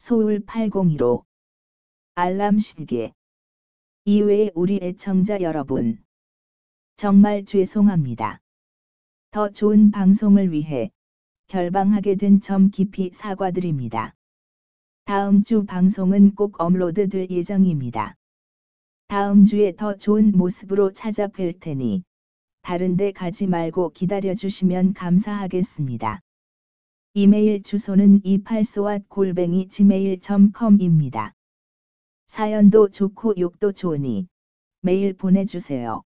소울 802로 알람 시계 이외에 우리 애청자 여러분 정말 죄송합니다. 더 좋은 방송을 위해 결방하게 된 점 깊이 사과드립니다. 다음 주 방송은 꼭 업로드 될 예정입니다. 다음 주에 더 좋은 모습으로 찾아뵐 테니 다른 데 가지 말고 기다려 주시면 감사하겠습니다. 이메일 주소는 284 골뱅이 gmail.com입니다. 사연도 좋고 욕도 좋으니 메일 보내주세요.